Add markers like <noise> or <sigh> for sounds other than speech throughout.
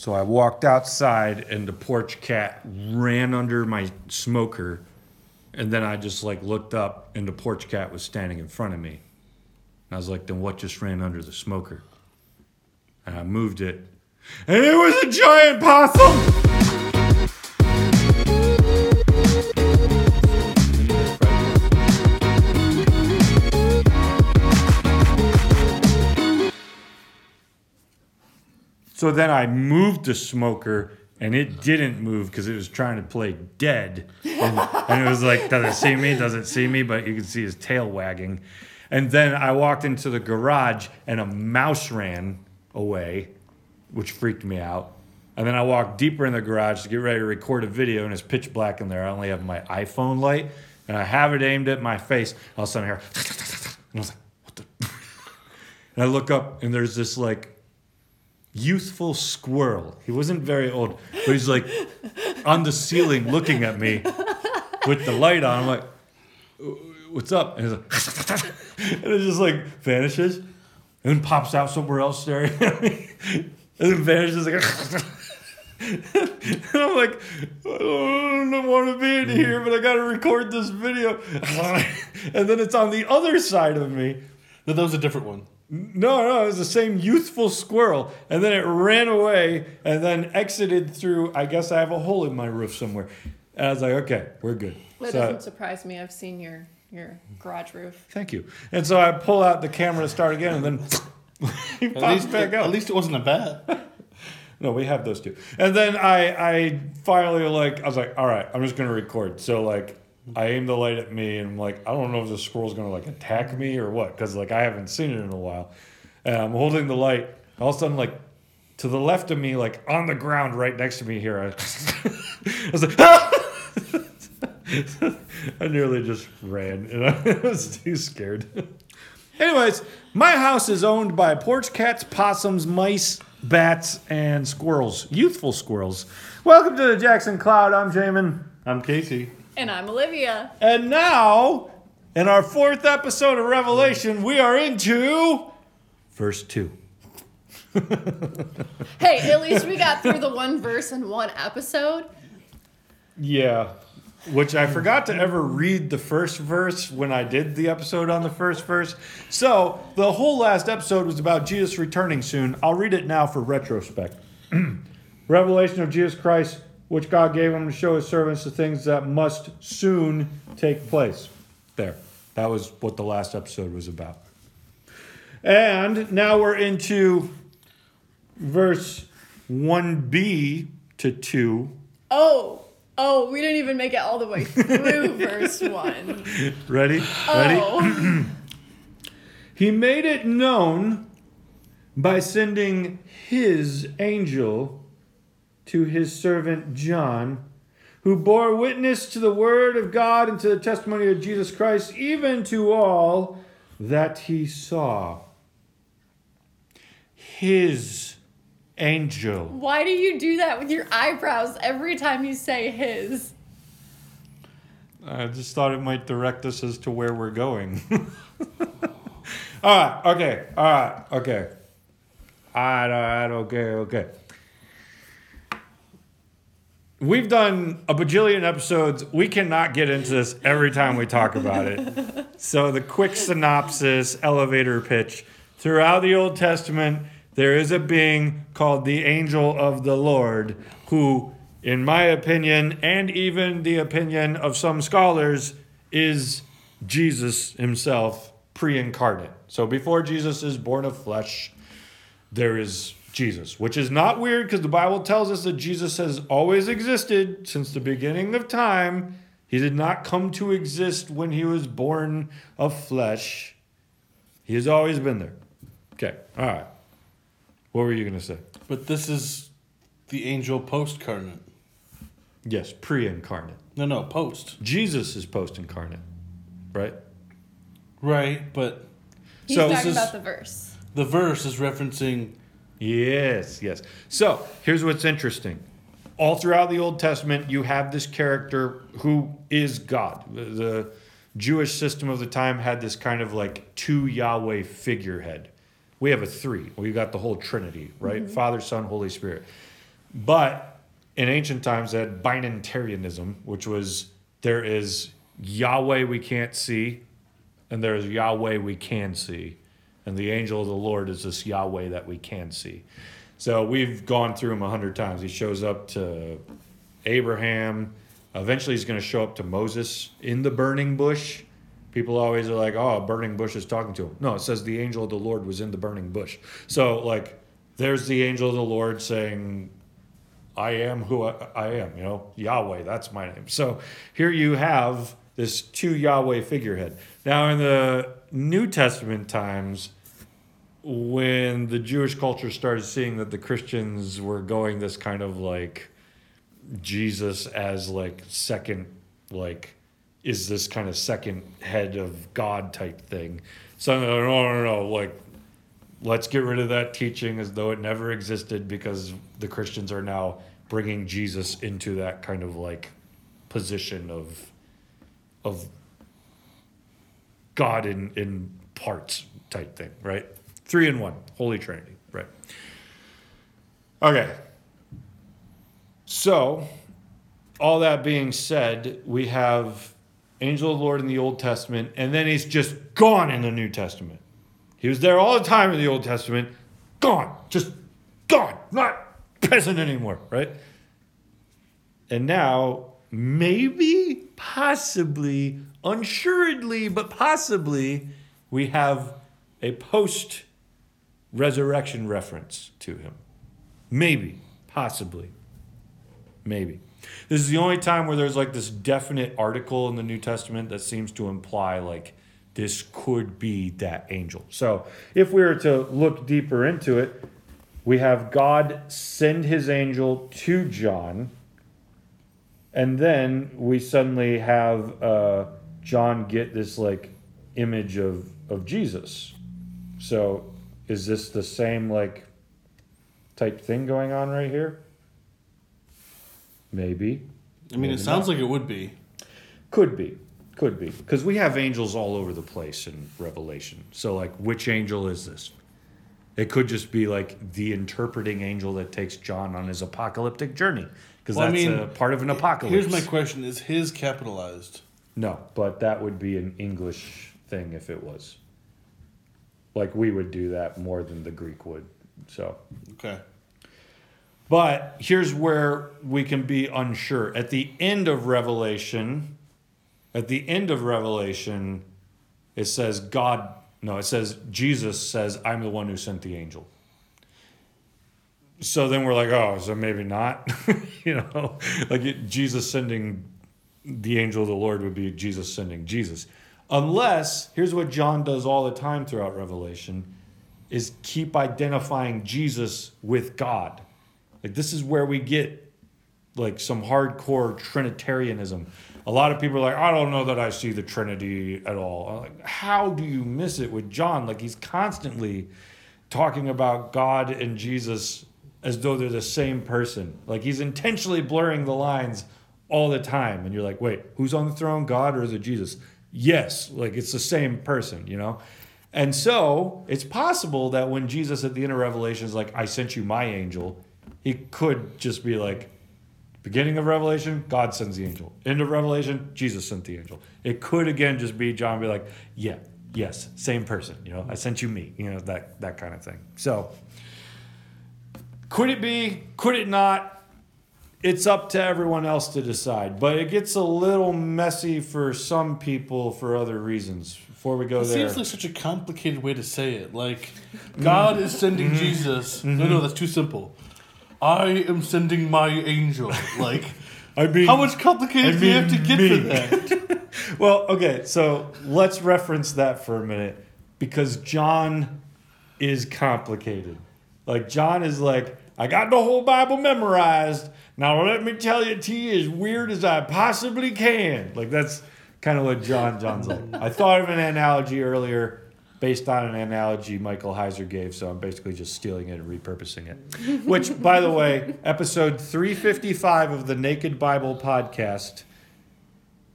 So I walked outside, and the porch cat ran under my smoker, and then I just like looked up, and the porch cat was standing in front of me. And I was like, "Then what just ran under the smoker?" And I moved it, and it was a giant possum. So then I moved the smoker and it didn't move because it was trying to play dead. And, and it was like, does it see me? Does it see me? But you can see his tail wagging. And then I walked into the garage and a mouse ran away, which freaked me out. And then I walked deeper in the garage to get ready to record a video and it's pitch black in there. I only have my iPhone light and I have it aimed at my face. All of a sudden I hear, <laughs> and I was like, what the? <laughs> And I look up and there's this like youthful squirrel. He wasn't very old, but he's like on the ceiling looking at me with the light on. I'm like, what's up? And he's like, <laughs> and it just like vanishes and then pops out somewhere else staring at me and then vanishes like. <laughs> and I'm like, I don't want to be in mm-hmm. here, but I got to record this video. <laughs> and then it's on the other side of me. No, that was a different one. No, no, it was the same youthful squirrel. And then it ran away and then exited through, I guess I have a hole in my roof somewhere. And I was like, okay, we're good. That So- doesn't surprise me. I've seen your your garage roof. thank you. And so I pull out the camera to start again and then <laughs> he At pops least, back out. at least it wasn't a bat. <laughs> No, we have those two. And then I, I finally like, I was like, all right, I'm just gonna record. So like, I aim the light at me, and I'm like, I don't know if the squirrel's gonna like attack me or what, because like I haven't seen it in a while. And I'm holding the light. All of a sudden, like to the left of me, like on the ground, right next to me here, I, <laughs> I was like, <laughs> I nearly just ran, and <laughs> I was too scared. Anyways, my house is owned by porch cats, possums, mice, bats, and squirrels. Youthful squirrels. Welcome to the Jackson Cloud. I'm Jamin. I'm Casey. And I'm Olivia. And now, in our fourth episode of Revelation, we are into verse 2. <laughs> Hey, at least we got through the one verse in one episode. Yeah. Which I forgot to ever read the first verse when I did the episode on the first verse. So the whole last episode was about Jesus returning soon. I'll read it now for retrospect. <clears throat> Revelation of Jesus Christ, which God gave him to show his servants the things that must soon take place. There. That was what the last episode was about. And now we're into verse 1b to 2. Oh, oh, we didn't even make it all the way through <laughs> verse one. Ready? Ready? Oh, <clears throat> He made it known by sending his angel to his servant John, who bore witness to the word of God and to the testimony of Jesus Christ, even to all that he saw. His angel. why do you do that with your eyebrows every time you say his? I just thought it might direct us as to where we're going. <laughs> all right, okay, all right, okay. All right, all right, okay, okay. We've done a bajillion episodes. We cannot get into this every time we talk about it. <laughs> So, the quick synopsis, elevator pitch. Throughout the Old Testament, there is a being called the angel of the Lord who, in my opinion, and even the opinion of some scholars, is Jesus himself pre incarnate. So, before Jesus is born of flesh, there is Jesus, which is not weird because the Bible tells us that Jesus has always existed since the beginning of time. He did not come to exist when he was born of flesh. He has always been there. Okay, all right. What were you going to say? But this is the angel post carnate. Yes, pre incarnate. No, no, post. Jesus is post incarnate, right? Right, but He's So this talking is- about the verse. the verse is referencing. Yes, yes. So here's what's interesting. All throughout the Old Testament, you have this character who is God. The, Jewish system of the time had this kind of like two Yahweh figurehead. We have a three. We got the whole Trinity, right? Mm-hmm. Father, Son, Holy Spirit. But in ancient times, they had binitarianism, which was there is Yahweh we can't see, and there is Yahweh we can see. And the angel of the Lord is this Yahweh that we can see. So we've gone through him a hundred times. He shows up to Abraham. Eventually, he's going to show up to Moses in the burning bush. People always are like, "Oh, a burning bush is talking to him." No, it says the angel of the Lord was in the burning bush. So, like, there's the angel of the Lord saying, "I am who I, I am." You know, Yahweh. That's my name. So here you have this two Yahweh figurehead. Now, in the New Testament times, when the Jewish culture started seeing that the Christians were going this kind of like Jesus as like second, like, is this kind of second head of God type thing. So no, no, no, no, like, let's get rid of that teaching as though it never existed because the Christians are now bringing Jesus into that kind of like position of, of God in in parts type thing, right? Three in one, Holy Trinity, right? Okay. So, all that being said, we have angel of the Lord in the Old Testament, and then he's just gone in the New Testament. He was there all the time in the Old Testament, gone, just gone, not present anymore, right? And now, maybe, possibly, unsuredly, but possibly, we have a post resurrection reference to him. Maybe, possibly, maybe. This is the only time where there's like this definite article in the New Testament that seems to imply like this could be that angel. So if we were to look deeper into it, we have God send his angel to John, and then we suddenly have uh, John get this like image of of Jesus. So is this the same like type thing going on right here? Maybe. I mean, it Maybe sounds like it would be. Could be. Could be. Because we have angels all over the place in Revelation. So, like, which angel is this? It could just be like the interpreting angel that takes John on his apocalyptic journey. Because Well, I that's mean, a part of an apocalypse. Here's my question: Is his capitalized? No, but that would be an English thing if it was. Like, we would do that more than the Greek would. So. Okay. But here's where we can be unsure. At the end of Revelation, at the end of Revelation, it says God, no, it says Jesus says, I'm the one who sent the angel. So then we're like, oh, so maybe not. <laughs> you know, like it, Jesus sending the angel of the Lord would be Jesus sending Jesus. Unless, here's what John does all the time throughout Revelation is keep identifying Jesus with God. Like this is where we get like some hardcore Trinitarianism. A lot of people are like, I don't know that I see the Trinity at all. Like, how do you miss it with John? Like he's constantly talking about God and Jesus as though they're the same person. Like he's intentionally blurring the lines all the time. And you're like, wait, who's on the throne, God or is it Jesus? Yes, like it's the same person, you know? And so it's possible that when Jesus at the end of Revelation is like, I sent you my angel, he could just be like, beginning of Revelation, God sends the angel. End of Revelation, Jesus sent the angel. It could again just be John be like, yeah, yes, same person, you know, I sent you me, you know, that that kind of thing. So could it be? Could it not? It's up to everyone else to decide. But it gets a little messy for some people for other reasons. Before we go there It there. seems like such a complicated way to say it. Like, God is sending mm-hmm. Jesus. No, mm-hmm. no, that's too simple. I am sending my angel. <laughs> Like, I mean, how much complicated I do you have to get for that? <laughs> <laughs> Well, okay, so let's reference that for a minute because John is complicated. Like John is like, I got the whole Bible memorized. Now let me tell you you as weird as I possibly can. Like that's kind of what John John's like. I thought of an analogy earlier based on an analogy Michael Heiser gave, so I'm basically just stealing it and repurposing it. Which, by the way, episode 355 of the Naked Bible podcast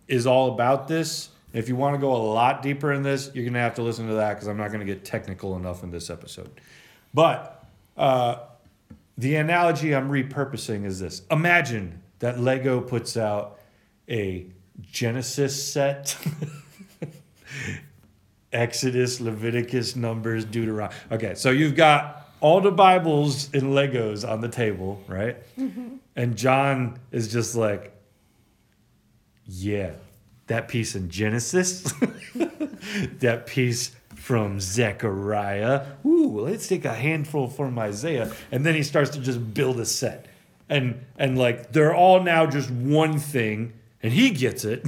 is all about this. If you want to go a lot deeper in this, you're going to have to listen to that because I'm not going to get technical enough in this episode. But uh, the analogy I'm repurposing is this Imagine that Lego puts out a Genesis set. <laughs> Exodus, Leviticus, Numbers, Deuteronomy. Okay, so you've got all the Bibles in Legos on the table, right? Mm-hmm. And John is just like, yeah, that piece in Genesis, <laughs> that piece from Zechariah. Ooh, let's take a handful from Isaiah. And then he starts to just build a set. And and like they're all now just one thing, and he gets it.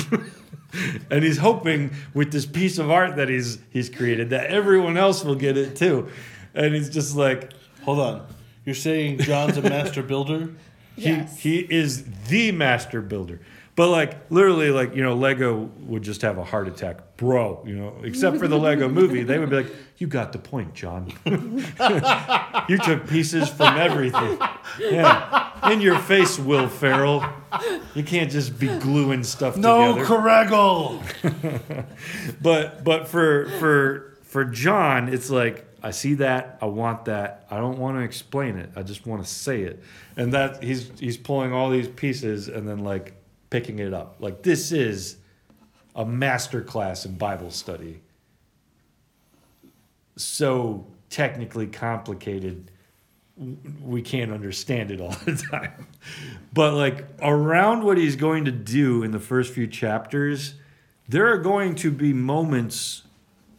<laughs> and he's hoping with this piece of art that he's he's created that everyone else will get it too. And he's just like Hold on. You're saying John's a <laughs> master builder? he Yes. he is the master builder. But like literally, like you know, Lego would just have a heart attack, bro. You know, except for the Lego Movie, they would be like, "You got the point, John. <laughs> you took pieces from everything. Yeah, in your face, Will Ferrell. You can't just be gluing stuff No, together." <laughs> But but for for for John, it's like I see that, I want that. I don't want to explain it. I just want to say it. And that he's he's pulling all these pieces and then like picking it up. Like this is a master class in Bible study. So technically complicated we can't understand it all the time. But like around what he's going to do in the first few chapters, there are going to be moments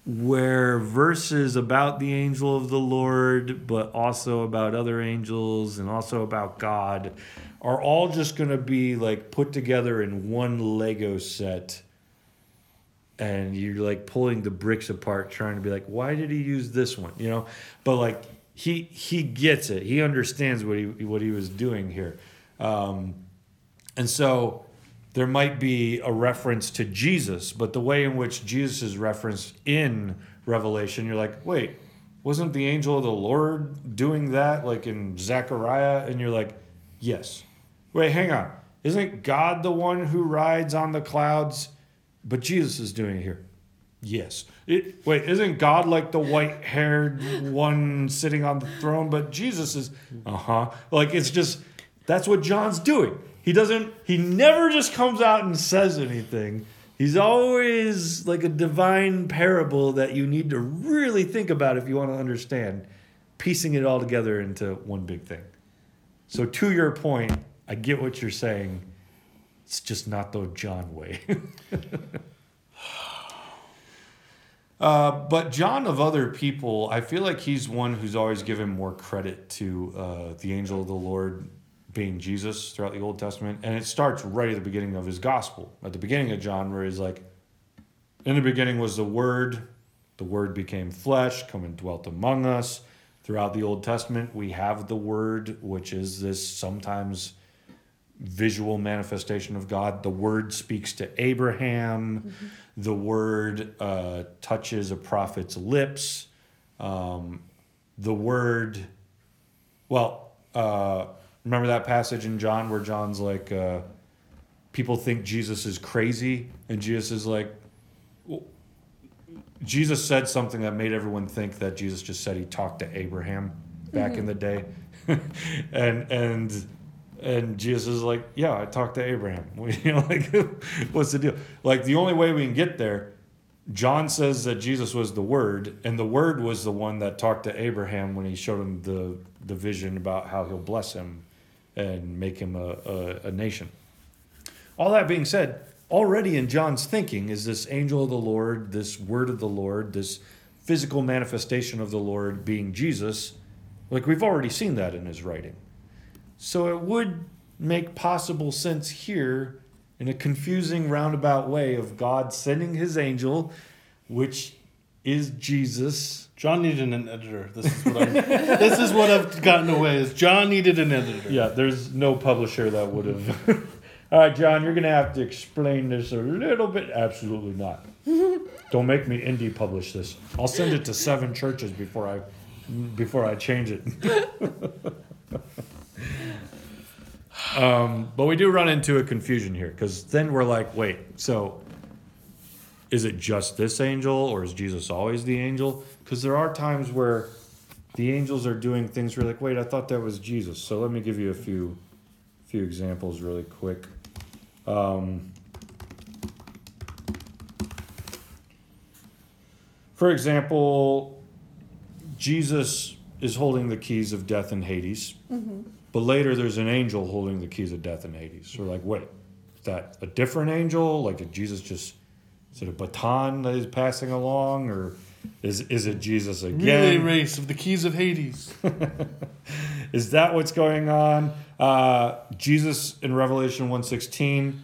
where verses about the angel of the Lord, but also about other angels and also about God, are all just going to be like put together in one Lego set. And you're like pulling the bricks apart, trying to be like, why did he use this one? You know, but like he he gets it. He understands what he what he was doing here, um, and so there might be a reference to Jesus, but the way in which Jesus is referenced in Revelation, you're like, wait, wasn't the angel of the Lord doing that like in Zechariah? And you're like, yes. Wait, hang on. Isn't God the one who rides on the clouds? But Jesus is doing it here. Yes. It, wait, isn't God like the white haired one sitting on the throne? But Jesus is, uh huh. Like it's just, that's what John's doing. He doesn't, he never just comes out and says anything. He's always like a divine parable that you need to really think about if you want to understand, piecing it all together into one big thing. So, to your point, I get what you're saying. It's just not the John way. <laughs> Uh, but John, of other people, I feel like he's one who's always given more credit to uh, the angel of the Lord being Jesus throughout the Old Testament. And it starts right at the beginning of his gospel, at the beginning of John, where he's like, In the beginning was the Word, the Word became flesh, come and dwelt among us. Throughout the Old Testament, we have the Word, which is this sometimes visual manifestation of God. The word speaks to Abraham. The word uh, touches a prophet's lips. Um, the word, well, uh, remember that passage in John where John's like, uh, people think Jesus is crazy, and Jesus is like, well, Jesus said something that made everyone think that Jesus just said he talked to Abraham back in the day, <laughs> and and and Jesus is like, yeah, I talked to Abraham. <laughs> you know, like, <laughs> what's the deal? Like the only way we can get there. John says that Jesus was the Word, and the Word was the one that talked to Abraham when he showed him the the vision about how he'll bless him and make him a, a, a nation. All that being said, already in John's thinking is this angel of the Lord, this word of the Lord, this physical manifestation of the Lord being Jesus. Like we've already seen that in his writing. So it would make possible sense here in a confusing roundabout way of God sending his angel, which is Jesus. John needed an editor. This is what I'm. <laughs> this is what I've gotten away. Is John needed an editor? Yeah, there's no publisher that would have. <laughs> All right, John, you're going to have to explain this a little bit. Absolutely not. <laughs> Don't make me indie publish this. I'll send it to seven churches before I before I change it. Um, but we do run into a confusion here because then we're like, wait, so is it just this angel or is Jesus always the angel? Because there are times where the angels are doing things where like, wait, I thought that was Jesus. So let me give you a few few examples really quick. Um, for example, Jesus is holding the keys of death and Hades, but later there's an angel holding the keys of death and Hades. So we're like, wait, is that a different angel? Like, did Jesus just is it a baton that he's passing along, or is is it Jesus again? Relay race of the keys of Hades. <laughs> Is that what's going on? Uh, Jesus in Revelation 116,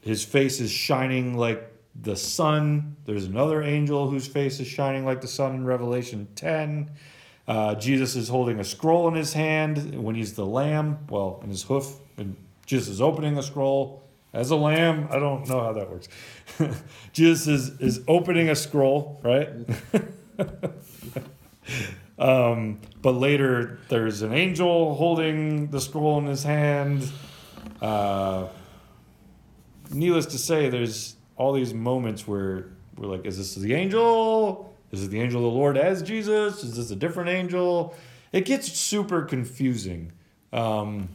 his face is shining like the sun. There's another angel whose face is shining like the sun in Revelation 10. Uh, Jesus is holding a scroll in his hand when he's the lamb, well, in his hoof, and Jesus is opening a scroll as a lamb. I don't know how that works. <laughs> Jesus is, is opening a scroll, right? <laughs> Um, but later, there's an angel holding the scroll in his hand. Uh, needless to say, there's all these moments where we're like, is this the angel? Is it the angel of the Lord as Jesus? Is this a different angel? It gets super confusing. Um,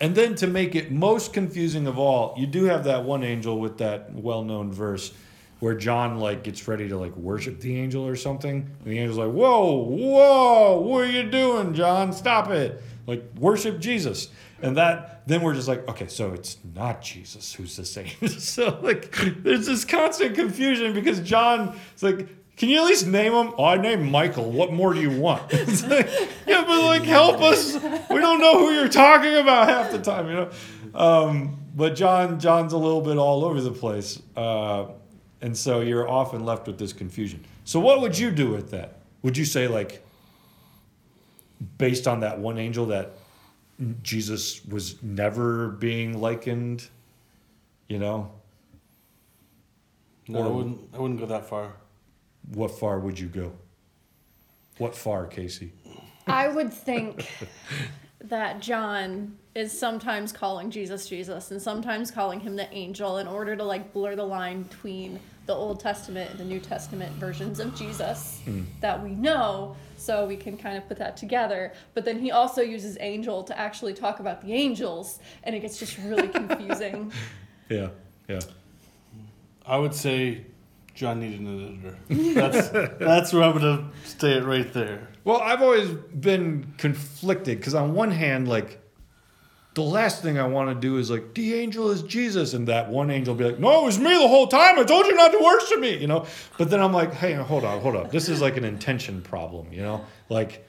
and then to make it most confusing of all, you do have that one angel with that well-known verse where John like gets ready to like worship the angel or something, and the angel's like, "Whoa, whoa, what are you doing, John? Stop it! Like worship Jesus." And that then we're just like, okay, so it's not Jesus who's the saint. <laughs> so like, there's this constant confusion because John is like. Can you at least name him? Oh, I named Michael. What more do you want? <laughs> Like, yeah, but like, help us. We don't know who you're talking about half the time, you know. Um, but John, John's a little bit all over the place. Uh, and so you're often left with this confusion. So what would you do with that? Would you say like based on that one angel that Jesus was never being likened, you know? No, I Or- wouldn't. I wouldn't go that far. What far would you go? What far, Casey? I would think <laughs> that John is sometimes calling Jesus Jesus and sometimes calling him the angel in order to like blur the line between the Old Testament and the New Testament versions of Jesus hmm. that we know so we can kind of put that together. But then he also uses angel to actually talk about the angels and it gets just really <laughs> confusing. Yeah, yeah. I would say John needed an editor. That's that's where I'm gonna stay it right there. Well, I've always been conflicted because on one hand, like the last thing I want to do is like the angel is Jesus, and that one angel be like, "No, it was me the whole time. I told you not to worship me," you know. But then I'm like, "Hey, hold on, hold on. This is like an intention problem, you know. Like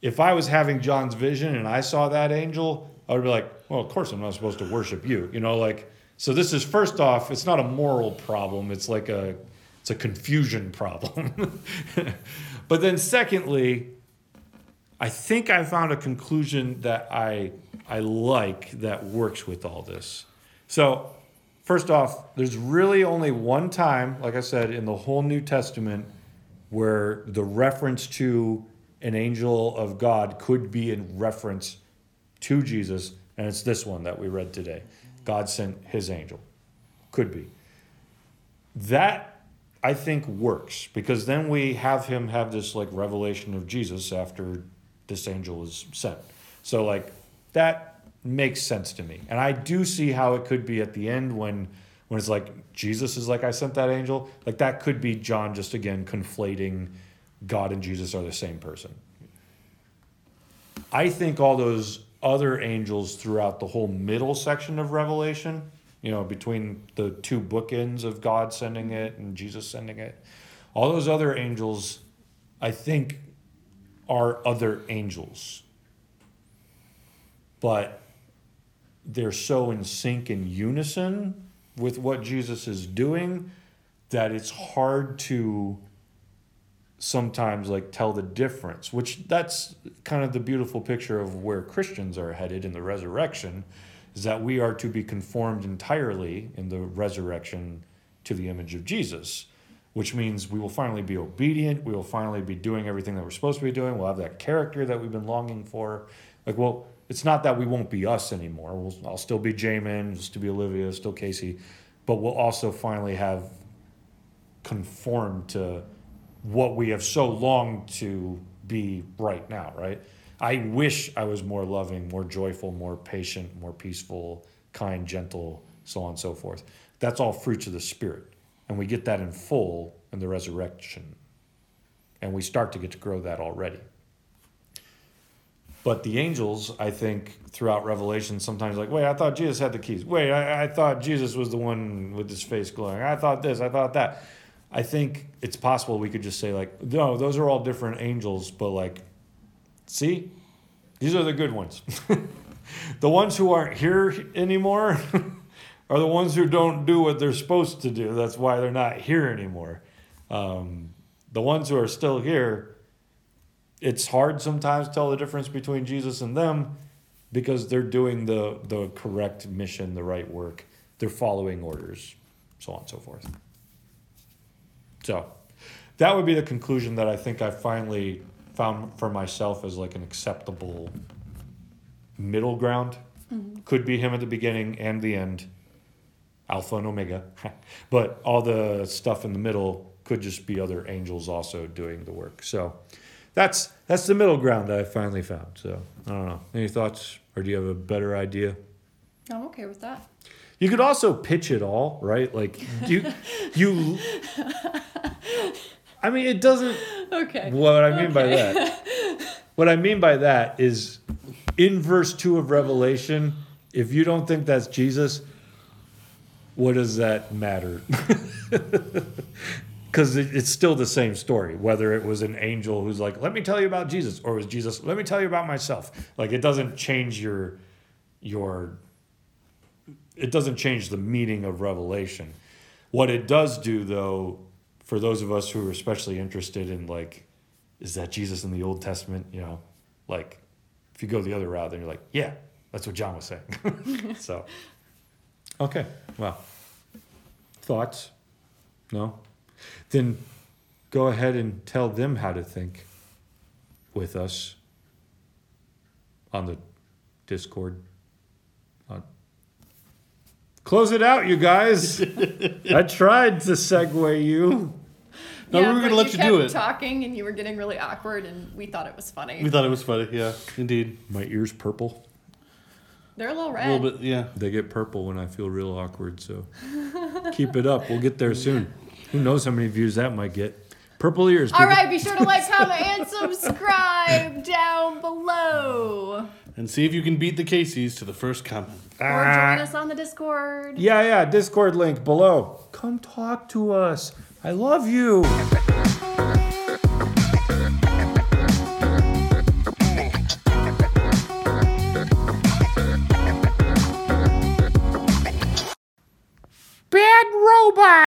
if I was having John's vision and I saw that angel, I would be like, well, of course I'm not supposed to worship you, you know. Like so, this is first off, it's not a moral problem. It's like a it's a confusion problem. <laughs> but then secondly, I think I found a conclusion that I I like that works with all this. So, first off, there's really only one time, like I said, in the whole New Testament where the reference to an angel of God could be in reference to Jesus, and it's this one that we read today. God sent his angel. Could be. That I think works because then we have him have this like revelation of Jesus after this angel is sent. So like that makes sense to me. And I do see how it could be at the end when when it's like Jesus is like I sent that angel. Like that could be John just again conflating God and Jesus are the same person. I think all those other angels throughout the whole middle section of Revelation, you know, between the two bookends of God sending it and Jesus sending it, all those other angels, I think, are other angels. But they're so in sync and unison with what Jesus is doing that it's hard to sometimes like tell the difference which that's kind of the beautiful picture of where christians are headed in the resurrection is that we are to be conformed entirely in the resurrection to the image of jesus which means we will finally be obedient we will finally be doing everything that we're supposed to be doing we'll have that character that we've been longing for. Like well it's not that we won't be us anymore we'll, i'll still be jamin still be olivia still casey but we'll also finally have conformed to what we have so longed to be right now, right? I wish I was more loving, more joyful, more patient, more peaceful, kind, gentle, so on and so forth. That's all fruits of the Spirit. And we get that in full in the resurrection. And we start to get to grow that already. But the angels, I think, throughout Revelation, sometimes like, wait, I thought Jesus had the keys. Wait, I, I thought Jesus was the one with his face glowing. I thought this, I thought that. I think it's possible we could just say, like, no, those are all different angels, but like, see, these are the good ones. <laughs> the ones who aren't here anymore <laughs> are the ones who don't do what they're supposed to do. That's why they're not here anymore. Um, the ones who are still here, it's hard sometimes to tell the difference between Jesus and them because they're doing the, the correct mission, the right work. They're following orders, so on and so forth. So that would be the conclusion that I think I finally found for myself as like an acceptable middle ground. Mm-hmm. Could be him at the beginning and the end, Alpha and Omega. <laughs> but all the stuff in the middle could just be other angels also doing the work. So that's that's the middle ground that I finally found. So I don't know. Any thoughts, or do you have a better idea? I'm okay with that. You could also pitch it all, right? Like you, you. I mean, it doesn't. Okay. What I mean by that, what I mean by that is, in verse two of Revelation, if you don't think that's Jesus, what does that matter? <laughs> Because it's still the same story. Whether it was an angel who's like, "Let me tell you about Jesus," or it was Jesus, "Let me tell you about myself." Like it doesn't change your your. It doesn't change the meaning of Revelation. What it does do, though, for those of us who are especially interested in like, is that Jesus in the Old Testament? You know, like if you go the other route, then you're like, yeah, that's what John was saying. <laughs> so, okay, well, thoughts? No? Then go ahead and tell them how to think with us on the Discord. On- Close it out, you guys. <laughs> I tried to segue you. No, we were gonna let you kept do it. Talking and you were getting really awkward, and we thought it was funny. We thought it was funny. Yeah, indeed. My ears purple. They're a little red. A little bit. Yeah. They get purple when I feel real awkward, so <laughs> keep it up. We'll get there soon. Who knows how many views that might get? Purple ears. All people. right, be sure to like, comment, and subscribe down below. And see if you can beat the Caseys to the first comment. Or Ah. join us on the Discord. Yeah, yeah. Discord link below. Come talk to us. I love you. Bad robot.